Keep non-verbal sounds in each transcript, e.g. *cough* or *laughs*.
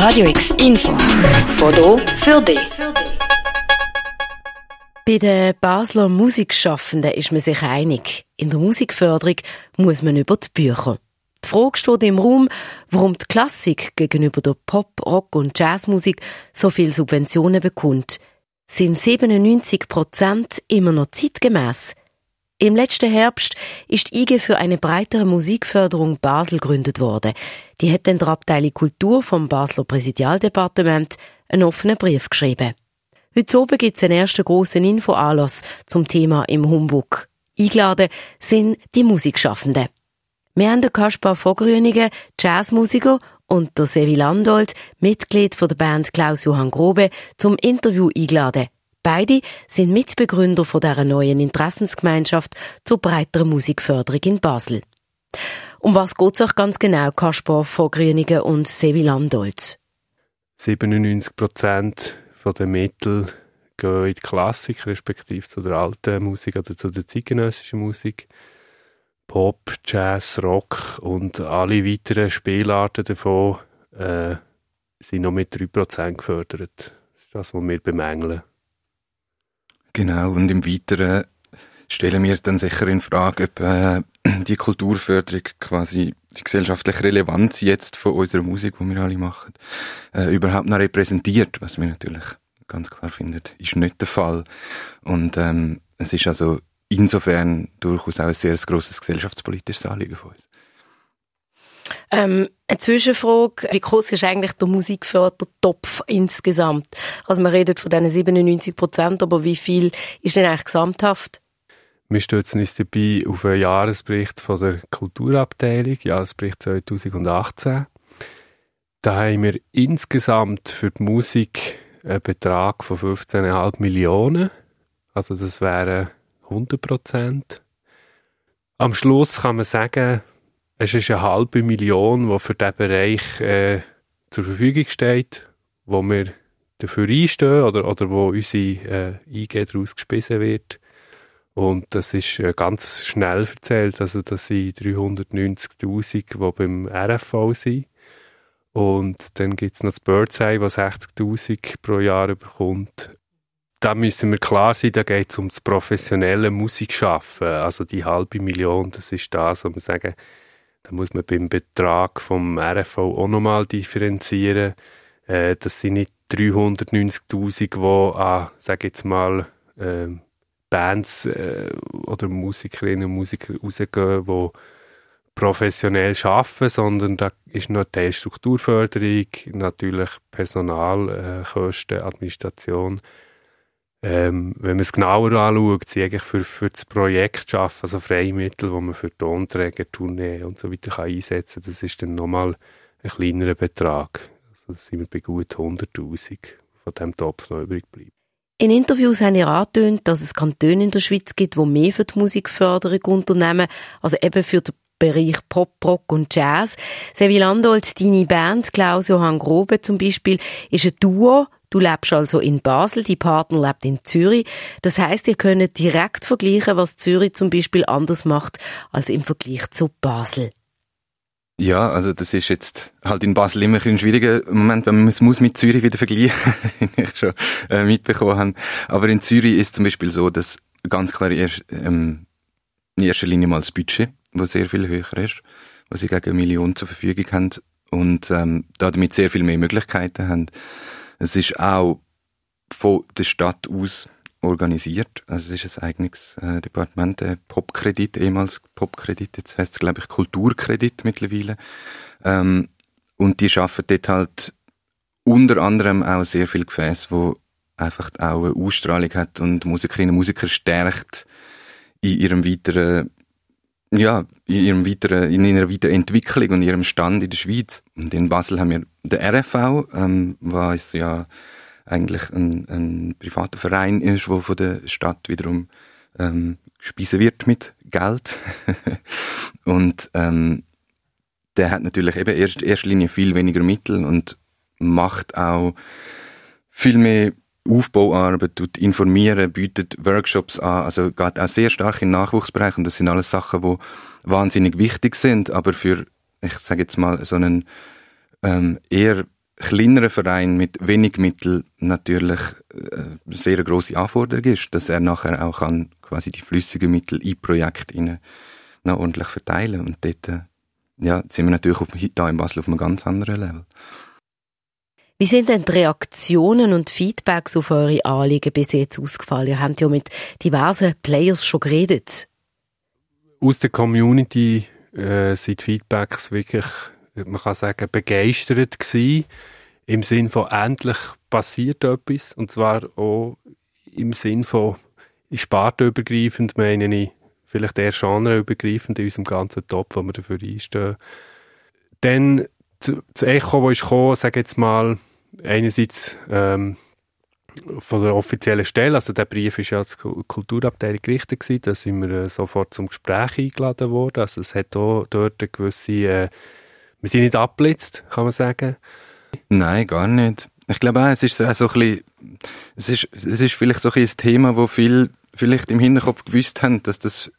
Radio X Info. Foto für dich. Bei den Basler Musikschaffenden ist man sich einig. In der Musikförderung muss man über die Bücher. Die Frage steht im Raum, warum die Klassik gegenüber der Pop-, Rock- und Jazzmusik so viele Subventionen bekommt. Sind 97 Prozent immer noch zeitgemäß? Im letzten Herbst ist die IG für eine breitere Musikförderung Basel gegründet worden. Die hat dann der Abteilung Kultur vom Basler Präsidialdepartement einen offenen Brief geschrieben. Heute oben gibt es einen ersten grossen Infoanlass zum Thema im Humbug. Eingeladen sind die Musikschaffenden. Wir haben den Kaspar Vogrünigen, Jazzmusiker, und der Sevi Landolt, Mitglied der Band Klaus-Johann Grobe, zum Interview eingeladen. Beide sind Mitbegründer von dieser neuen Interessensgemeinschaft zur breiteren Musikförderung in Basel. Um was geht es euch ganz genau, Kaspar von Grünigen und Sevi Landolt? 97 Prozent der Mittel gehen in die Klassik, respektive zu der alten Musik oder zu der zeitgenössischen Musik. Pop, Jazz, Rock und alle weiteren Spielarten davon äh, sind noch mit 3% gefördert. Das ist das, was wir bemängeln. Genau, und im Weiteren stellen wir dann sicher in Frage, ob äh, die Kulturförderung quasi die gesellschaftliche Relevanz jetzt von unserer Musik, die wir alle machen, äh, überhaupt noch repräsentiert, was wir natürlich ganz klar finden, ist nicht der Fall. Und ähm, es ist also insofern durchaus auch ein sehr grosses gesellschaftspolitisches Anliegen von uns. Ähm, eine Zwischenfrage. Wie groß ist eigentlich der Musikfördertopf insgesamt? Also man redet von diesen 97 Prozent, aber wie viel ist denn eigentlich gesamthaft? Wir stützen uns dabei auf einen Jahresbericht von der Kulturabteilung, Jahresbericht 2018. Da haben wir insgesamt für die Musik einen Betrag von 15,5 Millionen. Also das wären 100 Prozent. Am Schluss kann man sagen, es ist eine halbe Million, die für diesen Bereich äh, zur Verfügung steht, wo wir dafür einstehen oder, oder wo unsere äh, IG daraus gespissen wird. Und das ist äh, ganz schnell erzählt, also das sind 390'000, die beim RFV sind. Und dann gibt es noch das Birdseye, was 60'000 pro Jahr bekommt. Da müssen wir klar sein, da geht es um das professionelle Musikschaffen. Also die halbe Million, das ist das, was wir sagen, da muss man beim Betrag vom RFV auch nochmal differenzieren. Äh, das sind nicht 390'000, die an, sage jetzt mal, äh, Bands äh, oder Musikerinnen und Musiker rausgehen, die professionell arbeiten, sondern da ist noch Teil Strukturförderung, natürlich Personalkosten, Administration. Ähm, wenn man es genauer anschaut, sie eigentlich für, für das Projekt arbeiten, also Freimittel, die man für Tonträger, Tournee und so weiter kann einsetzen kann, das ist dann nochmal ein kleinerer Betrag. Also sind wir bei gut 100'000 von diesem Topf noch übrig bleibt. In Interviews haben ihr angetönt, dass es Kantone in der Schweiz gibt, die mehr für die Musikförderung unternehmen, also eben für den Bereich Pop, Rock und Jazz. Sevi Landolt, deine Band, Klaus-Johann Grobe zum Beispiel, ist ein Duo. Du lebst also in Basel, die Partner lebt in Zürich. Das heißt, ihr könnt direkt vergleichen, was Zürich zum Beispiel anders macht als im Vergleich zu Basel. Ja, also das ist jetzt halt in Basel immer ein schwieriger Moment, wenn man es muss mit Zürich wieder vergleichen, *laughs* wie ich schon äh, mitbekommen habe. Aber in Zürich ist zum Beispiel so, dass ganz klar erst, ähm, in erster Linie mal das Budget, wo sehr viel höher ist, wo sie gegen eine Million zur Verfügung haben und ähm, damit sehr viel mehr Möglichkeiten haben. Es ist auch von der Stadt aus organisiert. Also es ist ein eigenes äh, Departement, äh, Popkredit, ehemals Popkredit, jetzt heißt es glaube ich Kulturkredit mittlerweile. Ähm, und die schaffen dort halt unter anderem auch sehr viel Gefäß, wo einfach auch eine Ausstrahlung hat und Musikerinnen und Musiker stärkt in ihrem weiteren ja, in ihrem weiteren, in ihrer Weiterentwicklung und ihrem Stand in der Schweiz. Und in Basel haben wir den RFV, ähm, was ja eigentlich ein, ein privater Verein ist, wo von der Stadt wiederum ähm, gespeisen wird mit Geld. *laughs* und ähm, der hat natürlich eben in erster Linie viel weniger Mittel und macht auch viel mehr Aufbauarbeit, tut informieren, bietet Workshops an, also geht auch sehr stark in Nachwuchsbereich und das sind alles Sachen, die wahnsinnig wichtig sind, aber für, ich sage jetzt mal, so einen ähm, eher kleineren Verein mit wenig Mitteln natürlich äh, sehr große Anforderung ist, dass er nachher auch kann quasi die flüssigen Mittel in Projekte noch ordentlich verteilen. Und dort äh, ja, sind wir natürlich auf, hier in Basel auf einem ganz anderen Level. Wie sind denn die Reaktionen und Feedbacks auf eure Anliegen bis jetzt ausgefallen? Ihr habt ja mit diversen Players schon geredet. Aus der Community äh, sind Feedbacks wirklich, man kann sagen, begeistert gewesen. Im Sinn von endlich passiert etwas. Und zwar auch im Sinn von spartenübergreifend meine ich vielleicht eher genreübergreifend in unserem ganzen Topf, wo wir dafür einstehen. Dann das Echo, das ist gekommen, sage jetzt mal, einerseits ähm, von der offiziellen Stelle, also der Brief ist ja als Kulturabteilung gerichtet gewesen, da sind wir äh, sofort zum Gespräch eingeladen worden, also es hat auch dort eine gewisse, äh, wir sind nicht abblitzt, kann man sagen. Nein, gar nicht. Ich glaube auch, es ist so ein bisschen, es ist, es ist vielleicht so ein Thema, wo viel vielleicht im Hinterkopf gewusst haben, dass das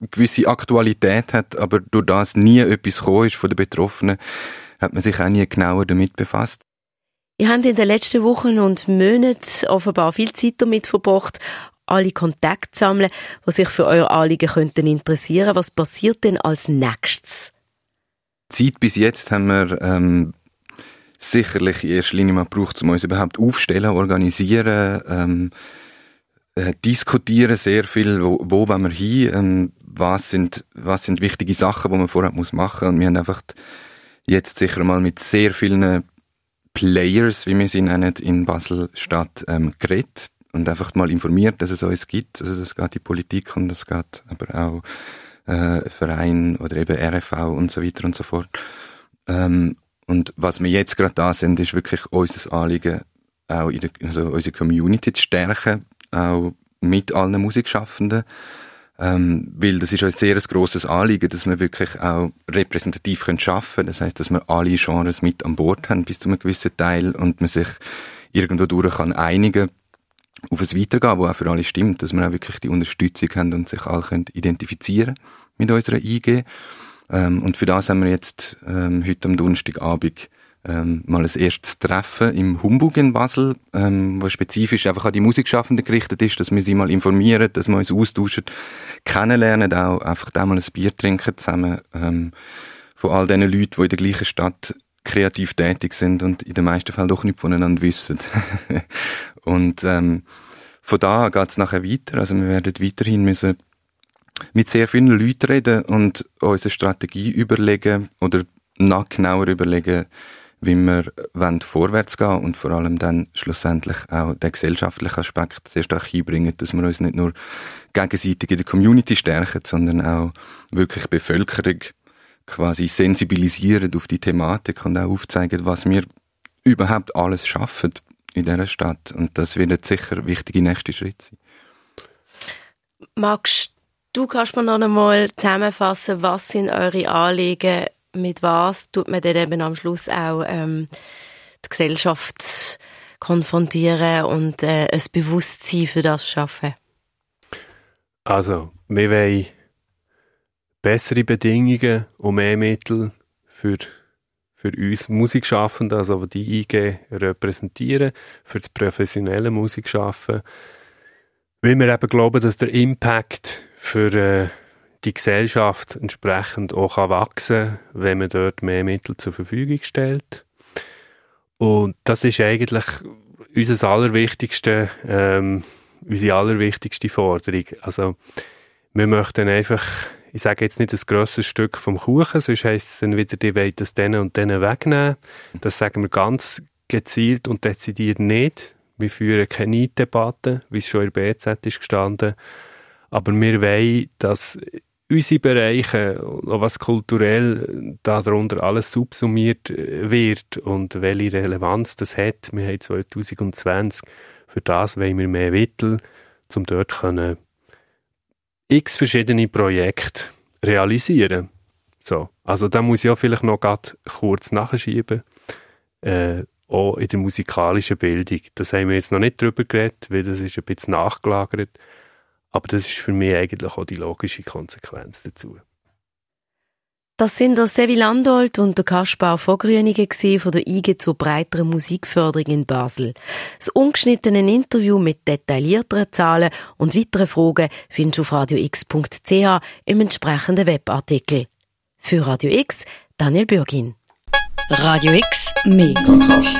eine gewisse Aktualität hat, aber durch das nie etwas gekommen ist von den Betroffenen, hat man sich auch nie genauer damit befasst. Ihr habt in den letzten Wochen und Monaten offenbar viel Zeit damit verbracht, alle Kontakte zu sammeln, die sich für euer Anliegen könnten interessieren. Was passiert denn als nächstes? Zeit bis jetzt haben wir ähm, sicherlich in erster Linie mal gebraucht, um uns überhaupt aufstellen, organisieren, ähm, äh, diskutieren sehr viel, wo, wo wollen wir hin, ähm, was sind, was sind wichtige Sachen, die man vorher muss machen. Und wir haben einfach jetzt sicher mal mit sehr vielen Players, wie wir sie nennen, in Basel-Stadt ähm, geredet und einfach mal informiert, dass es uns gibt. Also es geht die Politik und es geht aber auch äh, Verein oder eben RFV und so weiter und so fort. Ähm, und was wir jetzt gerade da sind, ist wirklich unser Anliegen, auch in der, also unsere Community zu stärken, auch mit allen Musikschaffenden. Ähm, weil das ist ein sehr grosses Anliegen, dass wir wirklich auch repräsentativ können schaffen. Das heißt, dass wir alle Genres mit an Bord haben bis zu einem gewissen Teil und man sich irgendwo durch kann einigen auf ein Weitergehen, wo auch für alle stimmt, dass wir auch wirklich die Unterstützung haben und sich alle können identifizieren mit unserer IG. Ähm, und für das haben wir jetzt ähm, heute am Donnerstagabend ähm, mal ein erstes Treffen im Humbug in Basel, ähm, wo spezifisch einfach an die Musikschaffenden gerichtet ist, dass wir sie mal informieren, dass wir uns austauschen, kennenlernen, auch einfach da mal ein Bier trinken zusammen, ähm, von all diesen Leuten, die in der gleichen Stadt kreativ tätig sind und in den meisten Fällen doch nicht voneinander wissen. *laughs* und ähm, von da geht's nachher weiter. Also wir werden weiterhin müssen mit sehr vielen Leuten reden und unsere Strategie überlegen oder noch genauer überlegen, wie wir wollen vorwärts gehen und vor allem dann schlussendlich auch den gesellschaftlichen Aspekt sehr stark einbringen, dass wir uns nicht nur gegenseitig in der Community stärken, sondern auch wirklich Bevölkerung quasi sensibilisieren auf die Thematik und auch aufzeigen, was wir überhaupt alles schaffen in dieser Stadt. Und das wird sicher wichtige nächste Schritt sein. Magst du kannst mir noch einmal zusammenfassen, was sind eure Anliegen mit was tut man dann eben am Schluss auch ähm, die Gesellschaft konfrontieren und äh, ein Bewusstsein für das schaffen? Also, wir wollen bessere Bedingungen und mehr Mittel für, für uns Musikschaffende, also die IG repräsentieren, für das professionelle Musikschaffen, weil wir eben glauben, dass der Impact für äh, die Gesellschaft entsprechend auch wachsen kann, wenn man dort mehr Mittel zur Verfügung stellt. Und das ist eigentlich unser allerwichtigste, ähm, unsere allerwichtigste Forderung. Also, wir möchten einfach, ich sage jetzt nicht das grösste Stück vom Kuchen, sonst heisst es dann wieder, die wollen das denen und denen wegnehmen. Das sagen wir ganz gezielt und dezidiert nicht. Wir führen keine Debatte, wie es schon in der BZ ist gestanden. Aber wir wollen, dass unsere Bereiche, was kulturell darunter alles subsumiert äh, wird und welche Relevanz das hat. Wir haben 2020 für das wollen wir mehr Mittel, um dort können x verschiedene Projekte realisieren. So, also da muss ich auch vielleicht noch kurz nachschieben. Äh, auch in der musikalischen Bildung. Das haben wir jetzt noch nicht drüber geredet, weil das ist ein bisschen nachgelagert. Aber das ist für mich eigentlich auch die logische Konsequenz dazu. Das sind der Sevi Landolt und der Kaspar Vogrünigen von der IG zur breiteren Musikförderung in Basel. Das ungeschnittene Interview mit detaillierteren Zahlen und weiteren Fragen findest du auf radiox.ch im entsprechenden Webartikel. Für Radio X, Daniel Bürgin. Radio X, mehr Kontrast.